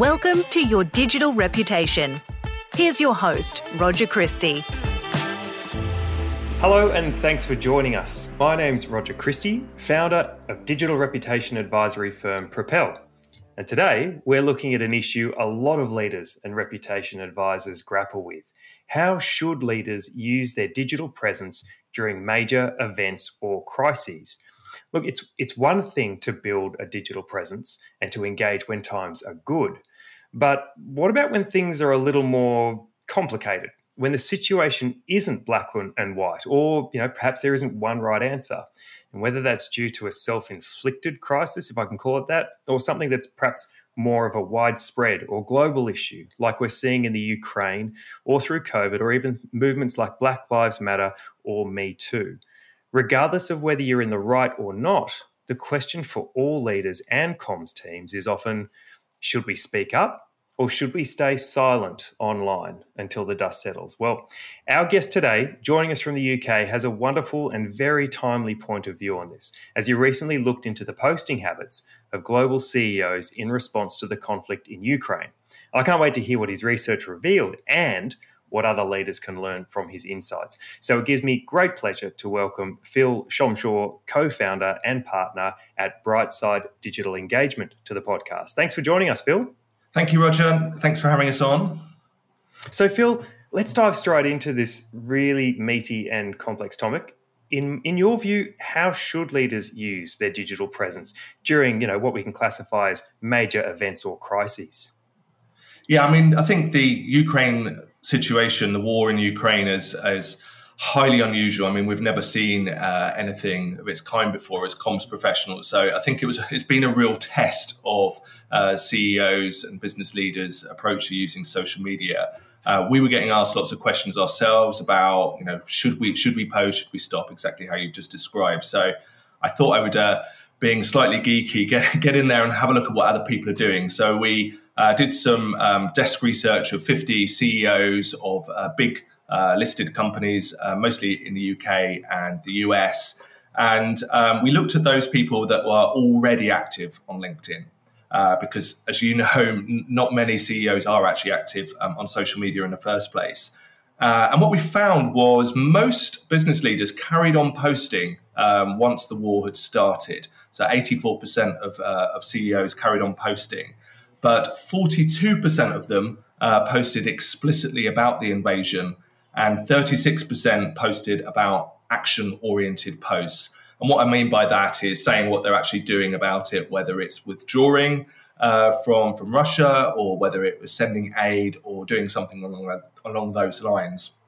Welcome to Your Digital Reputation. Here's your host, Roger Christie. Hello, and thanks for joining us. My name's Roger Christie, founder of digital reputation advisory firm Propel. And today we're looking at an issue a lot of leaders and reputation advisors grapple with. How should leaders use their digital presence during major events or crises? Look, it's it's one thing to build a digital presence and to engage when times are good. But what about when things are a little more complicated? When the situation isn't black and white, or you know, perhaps there isn't one right answer, and whether that's due to a self-inflicted crisis, if I can call it that, or something that's perhaps more of a widespread or global issue, like we're seeing in the Ukraine, or through COVID, or even movements like Black Lives Matter or Me Too. Regardless of whether you're in the right or not, the question for all leaders and comms teams is often should we speak up or should we stay silent online until the dust settles? Well, our guest today, joining us from the UK, has a wonderful and very timely point of view on this, as he recently looked into the posting habits of global CEOs in response to the conflict in Ukraine. I can't wait to hear what his research revealed and what other leaders can learn from his insights. So it gives me great pleasure to welcome Phil Szomszor, co founder and partner at Brightside Digital Engagement, to the podcast. Thanks for joining us, Phil. Thank you, Roger. Thanks for having us on. So, Phil, let's dive straight into this really meaty and complex topic. In, in your view, how should leaders use their digital presence during, you know, what we can classify as major events or crises? Yeah, I mean, I think the Ukraine situation, the war in Ukraine, is is highly unusual. I mean, we've never seen uh, anything of its kind before as comms professionals. So I think it was it's been a real test of uh, CEOs and business leaders' approach to using social media. Uh, we were getting asked lots of questions ourselves about, you know, should we should we post, should we stop, exactly how you just described. So I thought I would, uh, being slightly geeky, get get in there and have a look at what other people are doing. So we uh, did some um, desk research of 50 CEOs of uh, big uh, listed companies, uh, mostly in the UK and the US. And um, we looked at those people that were already active on LinkedIn. Uh, because, as you know, n- not many CEOs are actually active um, on social media in the first place. Uh, and what we found was most business leaders carried on posting um, once the war had started. So 84% of, of CEOs carried on posting but 42% of them uh, posted explicitly about the invasion, and 36% posted about action oriented posts. And what I mean by that is saying what they're actually doing about it, whether it's withdrawing uh, from, from Russia or whether it was sending aid or doing something along, along those lines.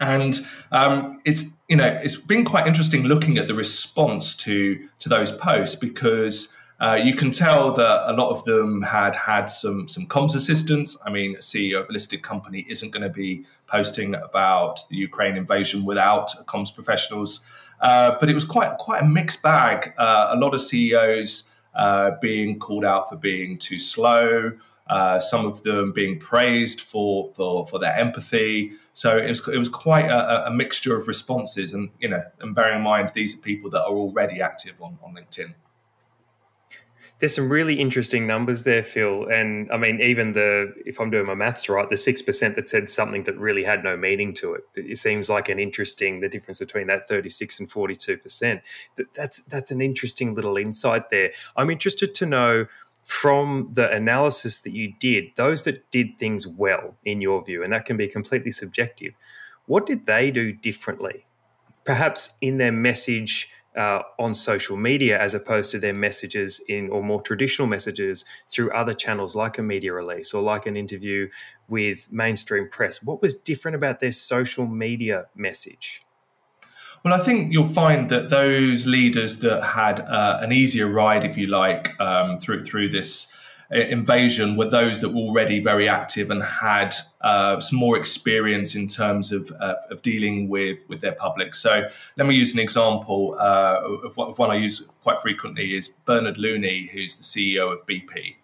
And um, it's you know it's been quite interesting looking at the response to to those posts because uh, you can tell that a lot of them had had some some comms assistance. I mean, a CEO of a listed company isn't going to be posting about the Ukraine invasion without comms professionals. Uh, but it was quite quite a mixed bag. Uh, a lot of CEOs uh, being called out for being too slow. Uh, some of them being praised for for, for their empathy. So it was it was quite a, a mixture of responses, and you know, and bearing in mind these are people that are already active on, on LinkedIn there's some really interesting numbers there, Phil. And I mean, even the if I'm doing my maths right, the six percent that said something that really had no meaning to it. It seems like an interesting the difference between that 36 and 42 percent. That that's that's an interesting little insight there. I'm interested to know from the analysis that you did, those that did things well in your view, and that can be completely subjective. What did they do differently? Perhaps in their message uh, on social media as opposed to their messages in or more traditional messages through other channels like a media release or like an interview with mainstream press. What was different about their social media message? Well, I think you'll find that those leaders that had uh, an easier ride, if you like, um, through through this invasion were those that were already very active and had uh, some more experience in terms of, uh, of dealing with, with their public. So let me use an example uh, of, of one I use quite frequently is Bernard Looney, who's the CEO of BP.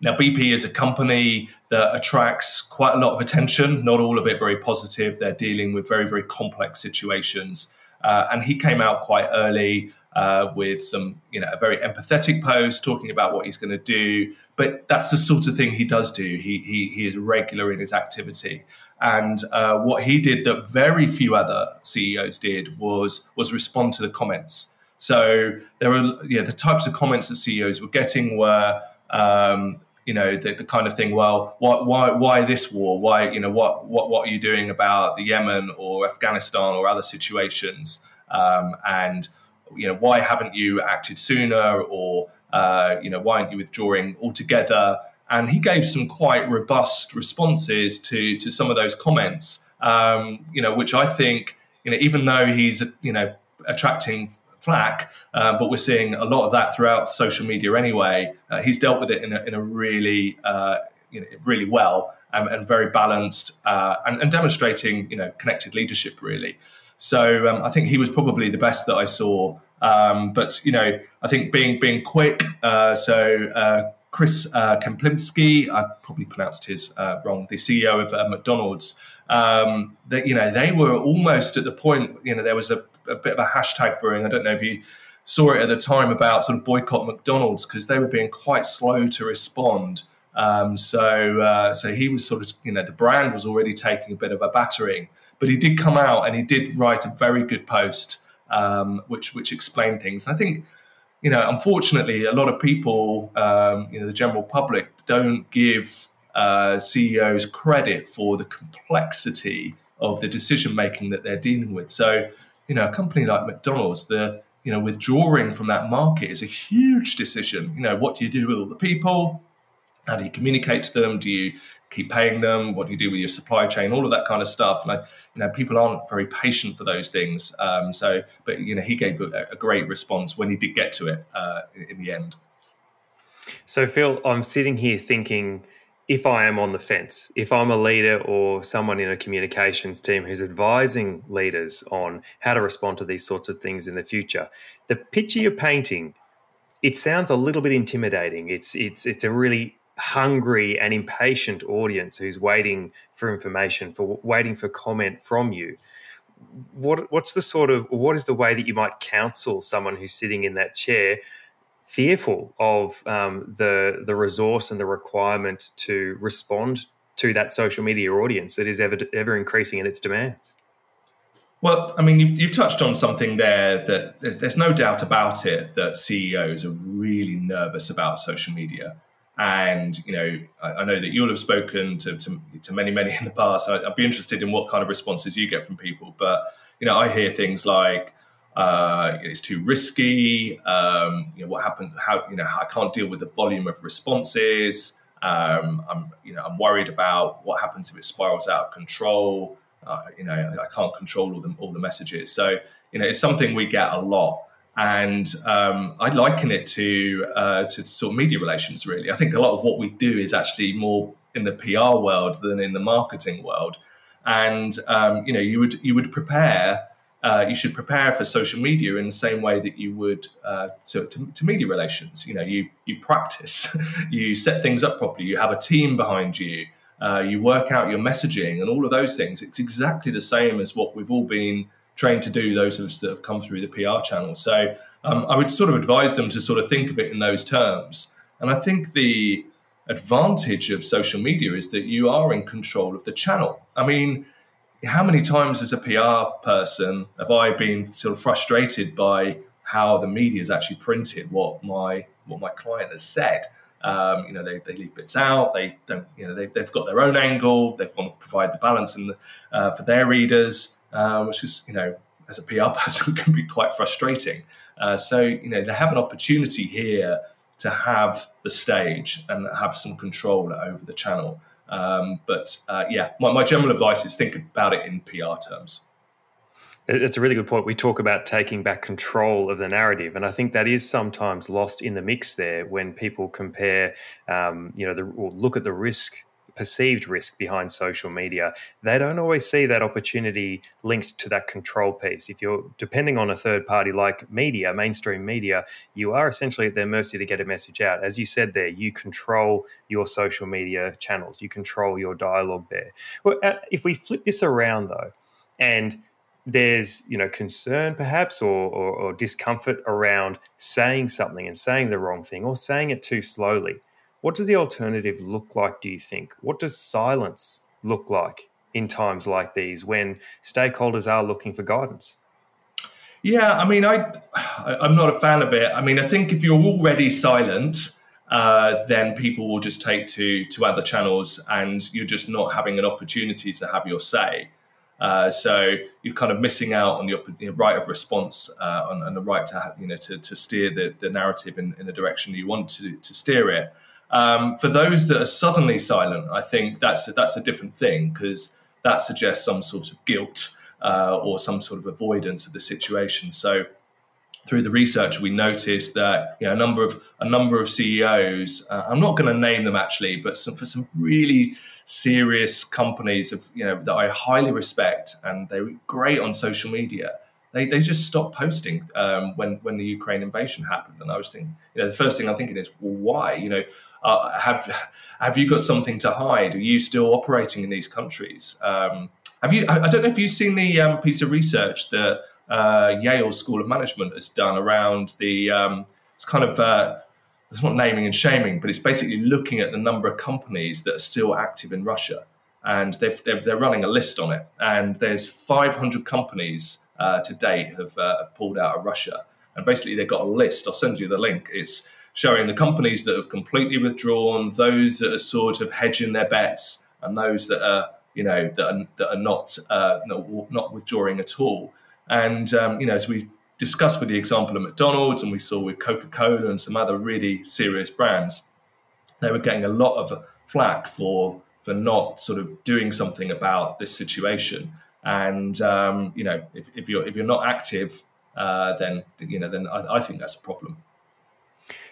Now, BP is a company that attracts quite a lot of attention, not all of it very positive. They're dealing with very, very complex situations. Uh, and he came out quite early uh, with some, you know, a very empathetic post talking about what he's going to do. But that's the sort of thing he does do. He he, he is regular in his activity. And uh, what he did that very few other CEOs did was was respond to the comments. So there were yeah the types of comments that CEOs were getting were um, you know the, the, kind of thing well why, why why this war why you know what what what are you doing about the Yemen or Afghanistan or other situations um, and you know why haven't you acted sooner or uh, you know why aren't you withdrawing altogether and he gave some quite robust responses to to some of those comments um, you know which I think you know even though he's you know attracting flack, uh, but we're seeing a lot of that throughout social media anyway. Uh, he's dealt with it in a, in a really, uh, you know, really well and, and very balanced uh, and, and, demonstrating, you know, connected leadership really. So um, I think he was probably the best that I saw. Um, but you know, I think being being quick. Uh, so uh, Chris uh, Kemplinski, I probably pronounced his wrong. The CEO of McDonald's. Um, that you know they were almost at the point. You know, there was a a bit of a hashtag brewing. I don't know if you saw it at the time about sort of boycott McDonald's because they were being quite slow to respond. Um, so uh, so he was sort of you know the brand was already taking a bit of a battering, but he did come out and he did write a very good post um, which which explained things. And I think you know unfortunately a lot of people um, you know the general public don't give uh, CEOs credit for the complexity of the decision making that they're dealing with. So you know, a company like McDonald's, the you know, withdrawing from that market is a huge decision. You know, what do you do with all the people? How do you communicate to them? Do you keep paying them? What do you do with your supply chain? All of that kind of stuff. And I, you know, people aren't very patient for those things. Um, so, but you know, he gave a, a, great response when he did get to it uh, in the end. So, Phil, I'm sitting here thinking if I am on the fence, if I'm a leader or someone in a communications team who's advising leaders on how to respond to these sorts of things in the future, the picture you're painting, it sounds a little bit intimidating. It's it's it's a really hungry and impatient audience who's waiting for information, for waiting for comment from you. What what's the sort of what is the way that you might counsel someone who's sitting in that chair? fearful of um, the the resource and the requirement to respond to that social media audience that is ever ever increasing in its demands. Well, I mean, you've, you've touched on something there that there's, there's no doubt about it that CEOs are really nervous about social media. And, you know, I, I know that you'll have spoken to, to, to, many, many in the past. I, I'd be interested in what kind of responses you get from people. But, you know, I hear things like, uh, it's too risky. Um, you know what happened? How you know I can't deal with the volume of responses. Um, I'm you know I'm worried about what happens if it spirals out of control. Uh, you know I, I can't control all the all the messages. So you know it's something we get a lot, and um, I liken it to uh, to sort of media relations. Really, I think a lot of what we do is actually more in the PR world than in the marketing world. And um, you know you would you would prepare uh, you should prepare for social media in the same way that you would uh, to, to, to, media relations. You know, you you practice, you set things up properly, you have a team behind you, uh, you work out your messaging, and all of those things. It's exactly the same as what we've all been trained to do. Those of us that have come through the PR channel. So um, I would sort of advise them to sort of think of it in those terms. And I think the advantage of social media is that you are in control of the channel. I mean how many times as a PR person have I been sort of frustrated by how the media has actually printed what my what my client has said? Um, you know, they, they leave bits out. They don't. You know, they, they've got their own angle. They want to provide the balance the, uh, for their readers, which is you know, as a PR person, can be quite frustrating. Uh, so you know, they have an opportunity here to have the stage and have some control over the channel. Um, but uh, yeah, my, my general advice is think about it in PR terms. It's a really good point. We talk about taking back control of the narrative, and I think that is sometimes lost in the mix there when people compare, um, you know, the, or look at the risk perceived risk behind social media, they don't always see that opportunity linked to that control piece. If you're depending on a third party like media, mainstream media, you are essentially at their mercy to get a message out. As you said there, you control your social media channels, you control your dialogue there. Well, uh, if we flip this around though, and there's you know concern perhaps or, or, or, discomfort around saying something and saying the wrong thing or saying it too slowly what does the alternative look like do you think? What does silence look like in times like these when stakeholders are looking for guidance? Yeah i mean i i'm not a fan of it. I mean i think if you're already silent uh, then people will just take to to other channels and you're just not having an opportunity to have your say. Uh, so you're kind of missing out on your right of response uh, on, the right to you know to, to steer the, the narrative in, in the direction you want to, to steer it. Um, for those that are suddenly silent, I think that's a, that's a different thing because that suggests some sort of guilt uh, or some sort of avoidance of the situation. So through the research, we noticed that you know, a number of a number of CEOs. Uh, I'm not going to name them actually, but some, for some really serious companies of you know that I highly respect, and they're great on social media. They, they just stopped posting um, when when the Ukraine invasion happened, and I was thinking, you know, the first thing I'm thinking is, well, why? You know, uh, have have you got something to hide? Are you still operating in these countries? Um, have you? I, don't know if you've seen the um, piece of research that uh, Yale School of Management has done around the um, it's kind of uh, it's not naming and shaming, but it's basically looking at the number of companies that are still active in Russia, and they've, they are running a list on it. And there's 500 companies uh, to date have, uh, have pulled out of Russia, and basically they've got a list. I'll send you the link. It's showing the companies that have completely withdrawn, those that are sort of hedging their bets, and those that are you know that are, that are not, uh, not withdrawing at all. And um, you know, as we discussed with the example of McDonald's, and we saw with Coca Cola and some other really serious brands, they were getting a lot of flack for for not sort of doing something about this situation. And um, you know, if, if, you're if you're not active, uh, then you know, then I, I think that's a problem.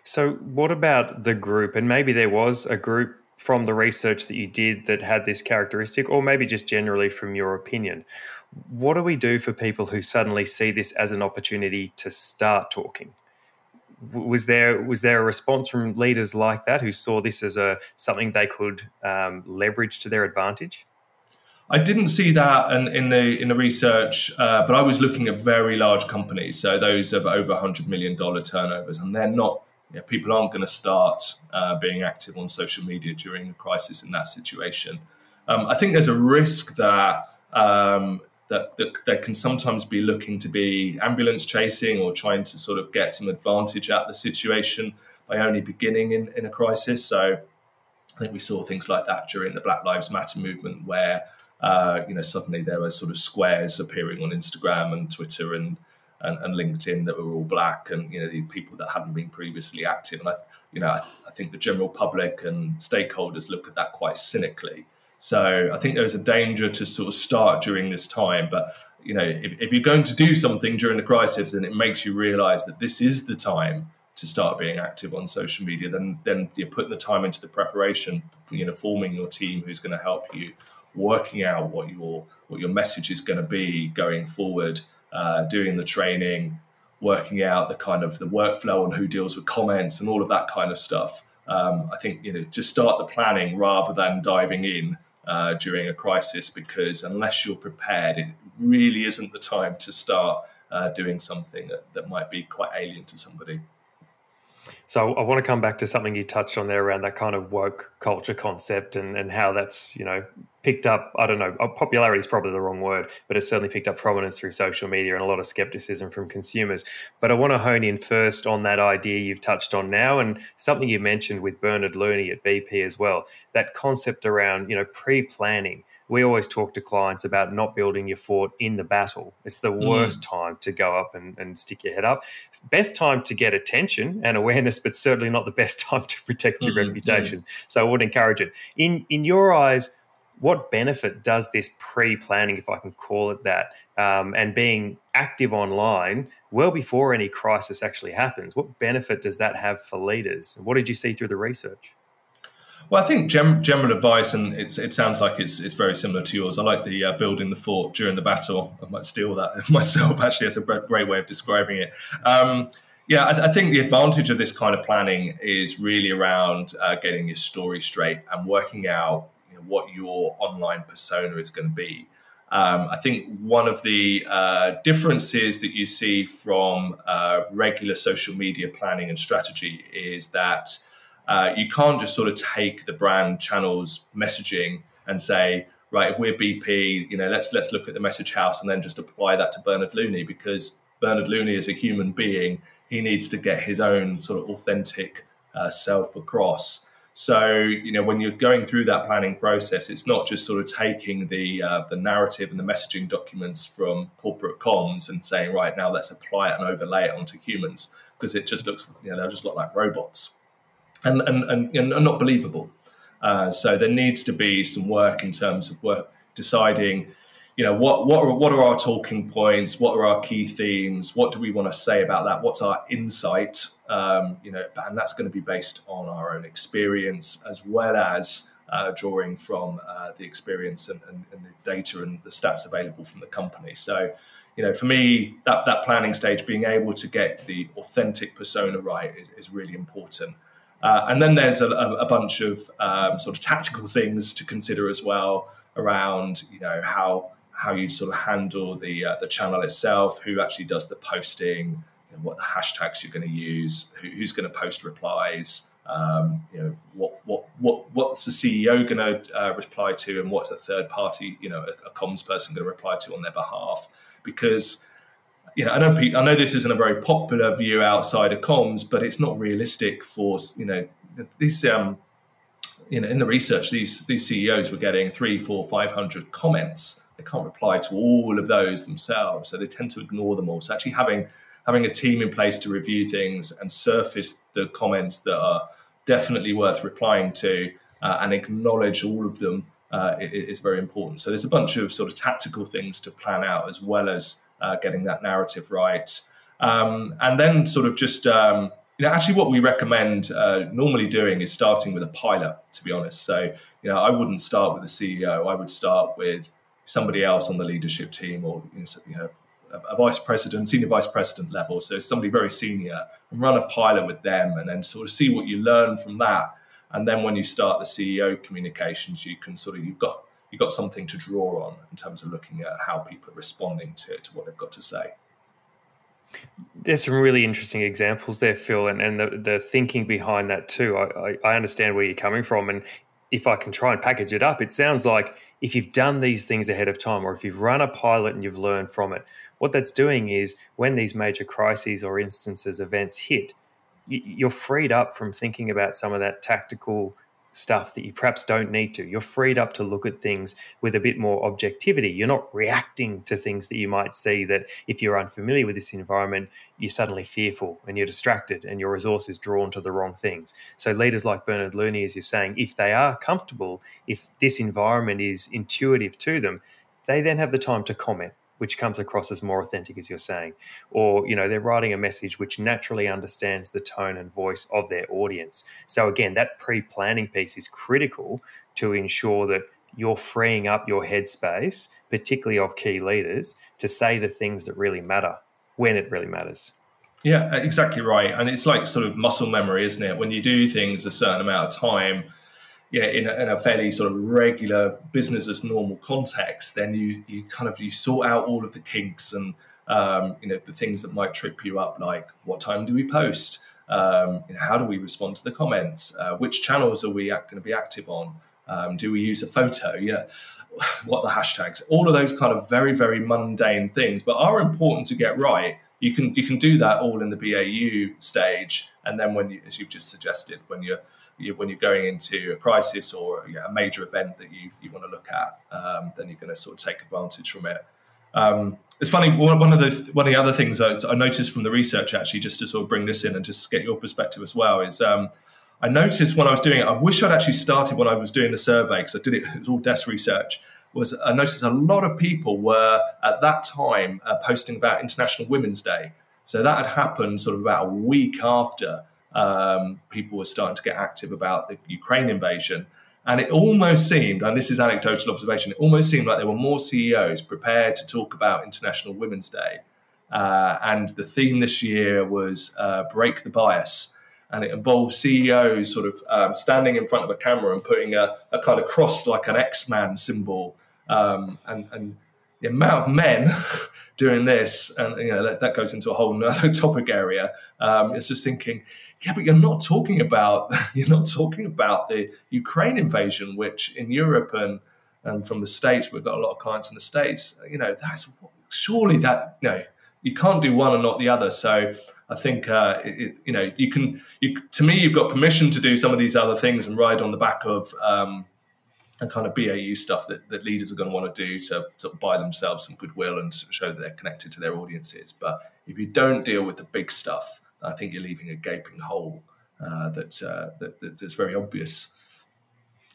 So, what about the group? And maybe there was a group from the research that you did that had this characteristic, or maybe just generally from your opinion. What do we do for people who suddenly see this as an opportunity to start talking? Was there was there a response from leaders like that who saw this as a something they could um, leverage to their advantage? I didn't see that in, in the in the research, uh, but I was looking at very large companies, so those of over hundred million dollar turnovers, and they're not. You know, people aren't going to start uh, being active on social media during a crisis in that situation. Um, I think there's a risk that um, that, that, that can sometimes be looking to be ambulance chasing or trying to sort of get some advantage out of the situation by only beginning in, in a crisis. So I think we saw things like that during the Black Lives Matter movement, where uh, you know suddenly there were sort of squares appearing on Instagram and Twitter and, and, and LinkedIn that were all black, and you know the people that hadn't been previously active. And I, you know, I, I think the general public and stakeholders look at that quite cynically. So I think there's a danger to sort of start during this time. But you know, if, if you're going to do something during the crisis and it makes you realize that this is the time to start being active on social media, then then you're putting the time into the preparation, you know, forming your team who's going to help you, working out what your what your message is going to be going forward, uh, doing the training, working out the kind of the workflow and who deals with comments and all of that kind of stuff. Um, I think you know to start the planning rather than diving in uh, during a crisis because unless you're prepared, it really isn't the time to start uh, doing something that, that might be quite alien to somebody. So I want to come back to something you touched on there around that kind of woke culture concept and, and how that's, you know, picked up, I don't know, uh, popularity is probably the wrong word, but it's certainly picked up prominence through social media and a lot of skepticism from consumers. But I want to hone in first on that idea you've touched on now and something you mentioned with Bernard Looney at BP as well, that concept around, you know, pre-planning we always talk to clients about not building your fort in the battle. It's the mm. worst mm. time to go up and, and, stick your head up. Best time to get attention and awareness, but certainly not the best time to protect your mm. reputation. So I would encourage it. In in your eyes, what benefit does this pre-planning, if I can call it that, um, and being active online well before any crisis actually happens? What benefit does that have for leaders? What did you see through the research? Well, I think gem- general advice, and it sounds like it's, it's very similar to yours. I like the uh, building the fort during the battle. I might steal that myself. Actually, it's a great way of describing it. Um, yeah, I, I, think the advantage of this kind of planning is really around uh, getting your story straight and working out you know, what your online persona is going to be. Um, I think one of the uh, differences that you see from uh, regular social media planning and strategy is that uh, you can't just sort of take the brand channels messaging and say, right, if we're BP, you know, let's let's look at the message house and then just apply that to Bernard Looney because Bernard Looney is a human being. He needs to get his own sort of authentic uh, self across. So, you know, when you're going through that planning process, it's not just sort of taking the uh, the narrative and the messaging documents from corporate comms and saying, right now, let's apply it and overlay it onto humans because it just looks, you know, they just look like robots and and and, and not believable. Uh, so there needs to be some work in terms of work deciding you know what what are, what are our talking points? What are our key themes? What do we want to say about that? What's our insight? Um, you know and that's going to be based on our own experience as well as uh, drawing from uh, the experience and, and, and, the data and the stats available from the company. So you know for me that that planning stage being able to get the authentic persona right is, is really important uh, and then there's a, a bunch of um, sort of tactical things to consider as well around you know how how you sort of handle the uh, the channel itself, who actually does the posting, you know, what the hashtags you're going to use, who, who's going to post replies, um, you know, what what what what's the CEO going to uh, reply to, and what's a third party, you know, a, a comms person going to reply to on their behalf, because. You know, I know I know this isn't a very popular view outside of comms, but it's not realistic for you know these um, you know in the research these these CEOs were getting three, four, five hundred comments they can't reply to all of those themselves, so they tend to ignore them all. So actually having having a team in place to review things and surface the comments that are definitely worth replying to uh, and acknowledge all of them uh, is very important. So there's a bunch of sort of tactical things to plan out as well as uh, getting that narrative right. Um, and then sort of just um, you know, actually what we recommend uh, normally doing is starting with a pilot, to be honest. So, you know, I wouldn't start with the CEO. I would start with somebody else on the leadership team or you know, a vice president, senior vice president level, so somebody very senior, and run a pilot with them, and then sort of see what you learn from that. And then when you start the CEO communications, you can sort of you've got you've got something to draw on in terms of looking at how people are responding to, to what they've got to say. There's some really interesting examples there, Phil, and, and the, the thinking behind that too. I, I understand where you're coming from, and if I can try and package it up, it sounds like if you've done these things ahead of time or if you've run a pilot and you've learned from it, what that's doing is when these major crises or instances, events hit, you're freed up from thinking about some of that tactical stuff that you perhaps don't need to. You're freed up to look at things with a bit more objectivity. You're not reacting to things that you might see that if you're unfamiliar with this environment, you're suddenly fearful and you're distracted and your resource is drawn to the wrong things. So leaders like Bernard Looney, as you're saying, if they are comfortable, if this environment is intuitive to them, they then have the time to comment which comes across as more authentic as you're saying. Or you know they're writing a message which naturally understands the tone and voice of their audience. So again that pre-planning piece is critical to ensure that you're freeing up your headspace particularly of key leaders to say the things that really matter when it really matters. Yeah exactly right. And it's like sort of muscle memory isn't it? When you do things a certain amount of time yeah, in a, in a fairly sort of regular business as normal context, then you you kind of you sort out all of the kinks and um, you know the things that might trip you up, like what time do we post? Um, you know, how do we respond to the comments? Uh, which channels are we going to be active on? Um, do we use a photo? Yeah, what the hashtags? All of those kind of very very mundane things, but are important to get right. You can you can do that all in the BAU stage, and then when you, as you've just suggested, when you're you, when you're going into a crisis or a major event that you, you want to look at, um, then you're going to sort of take advantage from it. Um, it's funny. One of the one of the other things I, I, noticed from the research, actually, just to sort of bring this in and just get your perspective as well, is um, I noticed when I was doing it. I wish I'd actually started when I was doing the survey because I did it. It was all desk research. Was I noticed a lot of people were at that time uh, posting about International Women's Day. So that had happened sort of about a week after um, people were starting to get active about the Ukraine invasion. And it almost seemed, and this is anecdotal observation, it almost seemed like there were more CEOs prepared to talk about International Women's Day. Uh, and the theme this year was uh, break the bias. And it involved CEOs sort of um, standing in front of a camera and putting a, a kind of cross like an X Man symbol. Um, and, and the amount of men doing this, and you know that, that goes into a whole other topic area. Um, it's just thinking, yeah, but you're not talking about you're not talking about the Ukraine invasion, which in Europe and and from the states, we've got a lot of clients in the states. You know, that's surely that you know you can't do one and not the other. So I think uh, it, you know you can. You, to me, you've got permission to do some of these other things and ride on the back of um, and kind of BAU stuff that, that leaders are going to want to do to, to buy themselves some goodwill and show that they're connected to their audiences. But if you don't deal with the big stuff, I think you're leaving a gaping hole uh, that, uh, that that's very obvious.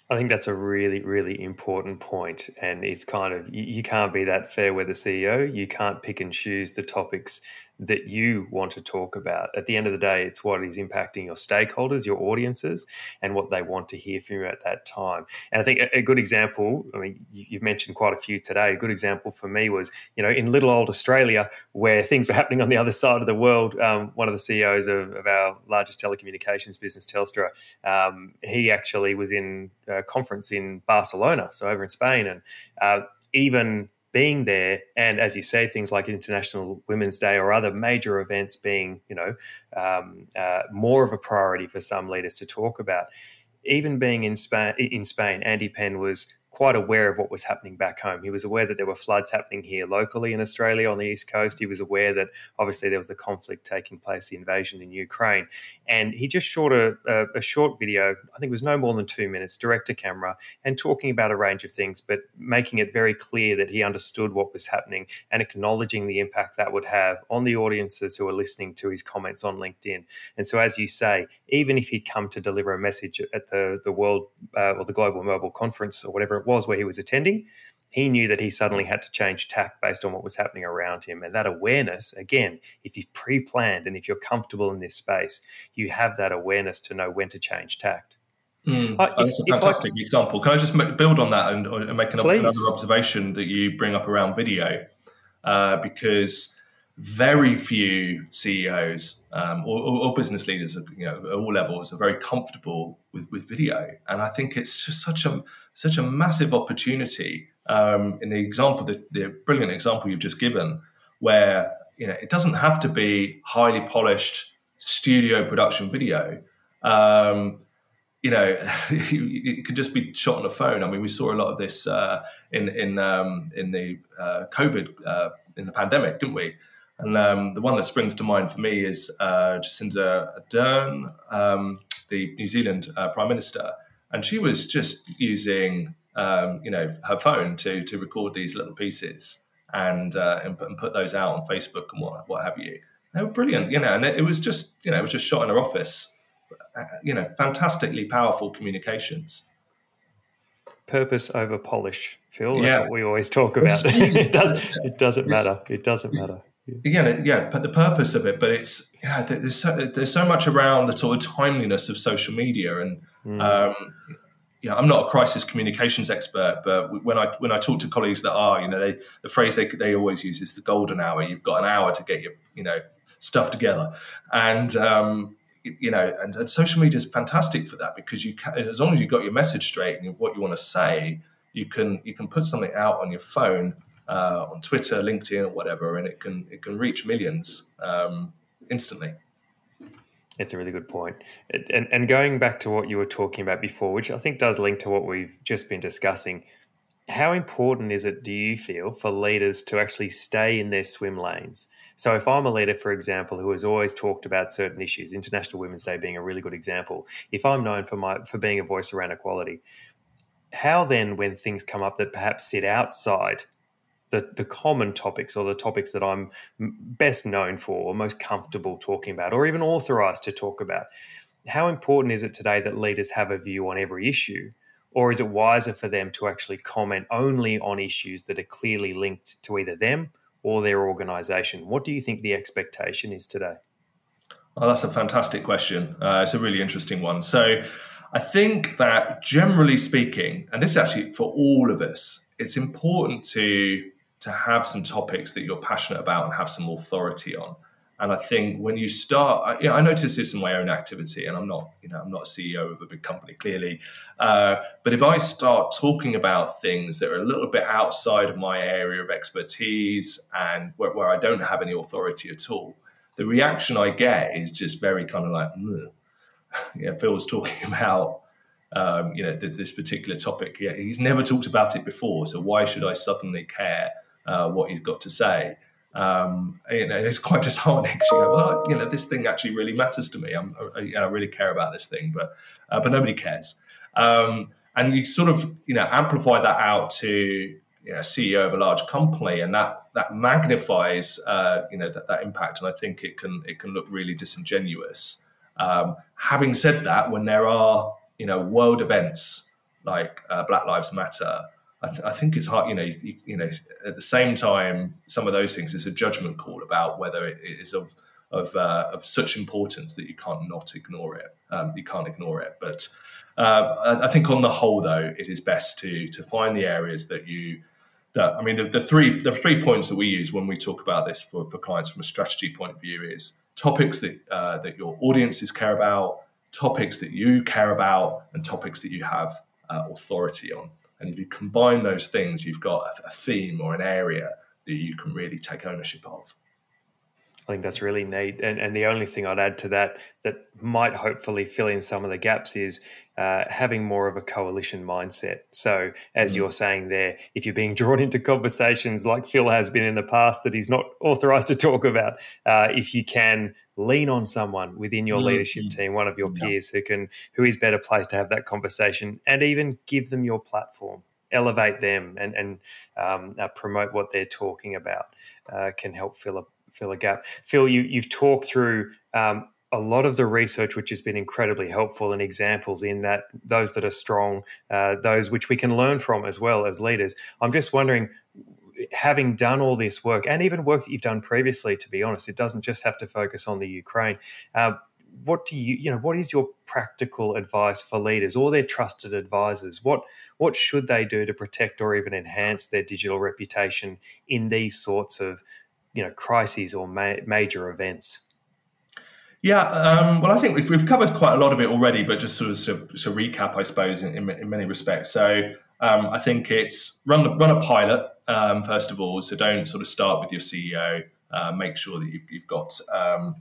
I think that's a really, really important point, and it's kind of you, you can't be that fair weather CEO. You can't pick and choose the topics that you want to talk about. At the end of the day, it's what is impacting your stakeholders, your audiences, and what they want to hear from you at that time. And I think a, good example, I mean, you, have mentioned quite a few today. A good example for me was, you know, in little old Australia, where things were happening on the other side of the world. Um, one of the CEOs of, of, our largest telecommunications business, Telstra, um, he actually was in a conference in Barcelona, so over in Spain, and uh, even being there and as you say things like international women's day or other major events being you know um, uh, more of a priority for some leaders to talk about. Even being in spain in spain andy penn was quite aware of what was happening back home. He was aware that there were floods happening here locally in Australia on the East Coast. He was aware that obviously there was the conflict taking place, the invasion in Ukraine. And he just shot a, a, a short video, I think it was no more than two minutes, direct to camera, and talking about a range of things, but making it very clear that he understood what was happening and acknowledging the impact that would have on the audiences who are listening to his comments on LinkedIn. And so, as you say, even if he'd come to deliver a message at the, the World uh, or the Global Mobile Conference or whatever was where he was attending, he knew that he suddenly had to change tack based on what was happening around him. And that awareness, again, if you've pre planned and if you're comfortable in this space, you have that awareness to know when to change tact. Mm, uh, if, that's a fantastic I, example. Can I just build on that and, and make an, another observation that you bring up around video? Uh, because very few CEOs um, or, or, business leaders, you know, at all levels, are very comfortable with, with video, and I think it's just such a such a massive opportunity. Um, in the example, the, the brilliant example you've just given, where you know it doesn't have to be highly polished studio production video. Um, you know, it could just be shot on a phone. I mean, we saw a lot of this uh, in in um, in the uh, COVID uh, in the pandemic, didn't we? And um, the one that springs to mind for me is uh, Jacinda Ardern, um, the New Zealand uh, Prime Minister, and she was just using um, you know her phone to to record these little pieces and, uh, and, and put those out on Facebook and what what have you. They were brilliant, you know, and it, it was just you know it was just shot in her office. Uh, you know, fantastically powerful communications purpose over polish, Phil. That's yeah. what we always talk about. it does. It doesn't matter. It doesn't matter yeah, yeah, but the purpose of it, but it's yeah, there's so, there's so much around the sort of timeliness of social media, and mm. um, you know, I'm not a crisis communications expert, but when I when I talk to colleagues that are, you know, they the phrase they they always use is the golden hour. You've got an hour to get your you know stuff together, and um, you know, and, and social media is fantastic for that because you can, as long as you've got your message straight and what you want to say, you can you can put something out on your phone uh, on Twitter, LinkedIn, or whatever, and it can it can reach millions um, instantly. It's a really good point. And, and going back to what you were talking about before, which I think does link to what we've just been discussing, how important is it, do you feel, for leaders to actually stay in their swim lanes? So, if I'm a leader, for example, who has always talked about certain issues, International Women's Day being a really good example, if I'm known for my for being a voice around equality, how then, when things come up that perhaps sit outside the, the common topics or the topics that I'm best known for or most comfortable talking about or even authorized to talk about. How important is it today that leaders have a view on every issue? Or is it wiser for them to actually comment only on issues that are clearly linked to either them or their organization? What do you think the expectation is today? Well, that's a fantastic question. Uh, it's a really interesting one. So, I think that generally speaking, and this is actually for all of us, it's important to to have some topics that you're passionate about and have some authority on. And I think when you start, you know, I notice this in my own activity, and I'm not, you know, I'm not CEO of a big company clearly, uh, but if I start talking about things that are a little bit outside of my area of expertise and where, where I don't have any authority at all, the reaction I get is just very kind of like, yeah, Phil's talking about um, you know this, this particular topic. Yeah, he's never talked about it before, so why should I suddenly care uh, what he's got to say? Um, you know, it's quite disheartening. Well, you know, this thing actually really matters to me. I'm, I, I really care about this thing, but uh, but nobody cares. Um, and you sort of you know amplify that out to you know, CEO of a large company, and that that magnifies uh, you know that, that impact. And I think it can it can look really disingenuous. Um, having said that, when there are you know world events like uh, Black Lives Matter, I, th- I, think it's hard. You know, you, you, know, at the same time, some of those things is a judgment call about whether it is of of, uh, of such importance that you can't not ignore it. Um, you can't ignore it. But uh, I, think on the whole, though, it is best to to find the areas that you that I mean, the, the, three the three points that we use when we talk about this for, for clients from a strategy point of view is topics that uh, that your audiences care about, topics that you care about, and topics that you have uh, authority on. And if you combine those things, you've got a, a theme or an area that you can really take ownership of. I think that's really neat. And, and the only thing I'd add to that that might hopefully fill in some of the gaps is uh, having more of a coalition mindset. So, as mm. you're saying there, if you're being drawn into conversations like Phil has been in the past that he's not authorized to talk about, uh, if you can lean on someone within your mm. leadership team, one of your yeah. peers who can who is better placed to have that conversation, and even give them your platform elevate them and, and um, uh, promote what they're talking about uh, can help fill a fill a gap. Phil, you, you've talked through um, a lot of the research, which has been incredibly helpful, and examples in that those that are strong, uh, those which we can learn from as well as leaders. I'm just wondering, having done all this work and even work that you've done previously, to be honest, it doesn't just have to focus on the Ukraine. Uh, what do you, you know, what is your practical advice for leaders or their trusted advisors? What what should they do to protect or even enhance their digital reputation in these sorts of you know crises or ma- major events? Yeah, um, well, I think we've, we've covered quite a lot of it already, but just sort of to, to recap, I suppose, in, in, in many respects. So um, I think it's run run a pilot um, first of all. So don't sort of start with your CEO. Uh, make sure that you've, you've got um,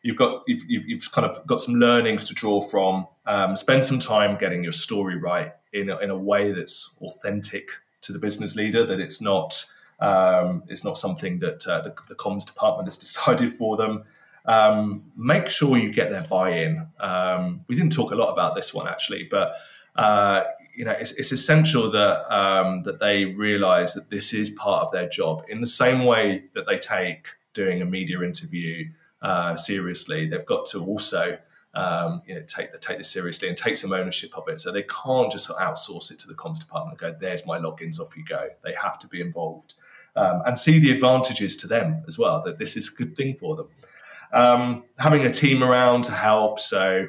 you've got you've, you've, you've, kind of got some learnings to draw from. Um, spend some time getting your story right in a, in a way that's authentic to the business leader. That it's not um, it's not something that uh, the, the, comms department has decided for them. Um, make sure you get their buy-in. Um, we didn't talk a lot about this one actually, but uh, you know it's, it's essential that um, that they realise that this is part of their job. In the same way that they take doing a media interview uh, seriously, they've got to also um, you know, take the, take this seriously and take some ownership of it. So they can't just outsource it to the comms department and go, "There's my logins, off you go." They have to be involved um, and see the advantages to them as well, that this is a good thing for them. Um, having a team around to help, so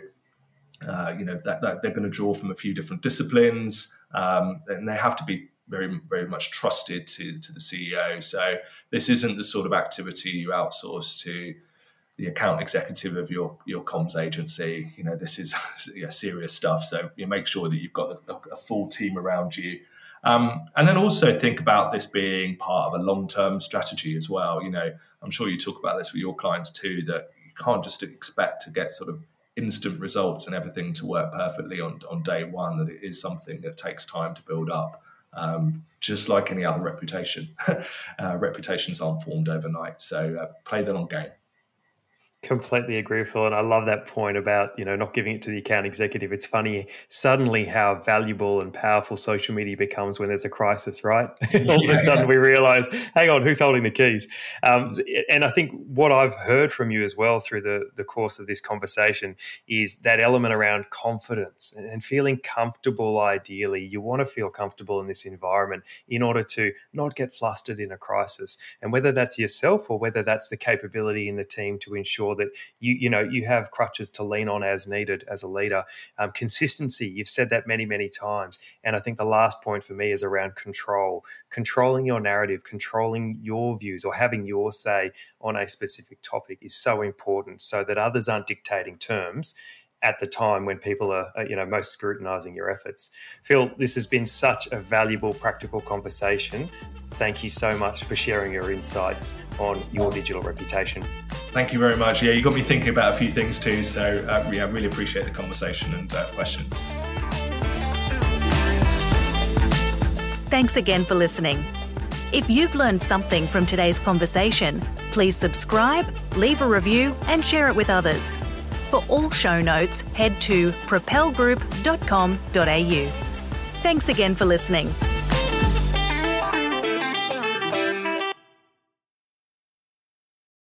uh, you know that, that they're going to draw from a few different disciplines, um, and they have to be very very much trusted to to the CEO. So this isn't the sort of activity you outsource to the account executive of your your comms agency. You know this is yeah, serious stuff. So you make sure that you've got a, a full team around you um, and then also think about this being part of a long term strategy as well. You know, I'm sure you talk about this with your clients too, that you can't just expect to get sort of instant results and everything to work perfectly on, on day one, that it is something that takes time to build up. Um, just like any other reputation, uh, reputations aren't formed overnight. So uh, play the long game. Completely agree, Phil, and I love that point about you know not giving it to the account executive. It's funny suddenly how valuable and powerful social media becomes when there's a crisis, right? All yeah, of a sudden we realize, hang on, who's holding the keys? Um, and I think what I've heard from you as well through the the course of this conversation is that element around confidence and feeling comfortable. Ideally, you want to feel comfortable in this environment in order to not get flustered in a crisis, and whether that's yourself or whether that's the capability in the team to ensure sure that you you know you have crutches to lean on as needed as a leader. Um, consistency, you've said that many many times, and I think the last point for me is around control, controlling your narrative, controlling your views, or having your say on a specific topic is so important, so that others aren't dictating terms at the time when people are, you know most scrutinizing your efforts. Phil, this has been such a valuable, practical conversation. Thank you so much for sharing your insights on your digital reputation. Thank you very much. Yeah, you got me thinking about a few things too. So uh, yeah, I really appreciate the conversation and uh, questions. Thanks again for listening. If you've learned something from today's conversation, please subscribe, leave a review, and share it with others. For all show notes, head to propelgroup.com.au. Thanks again for listening.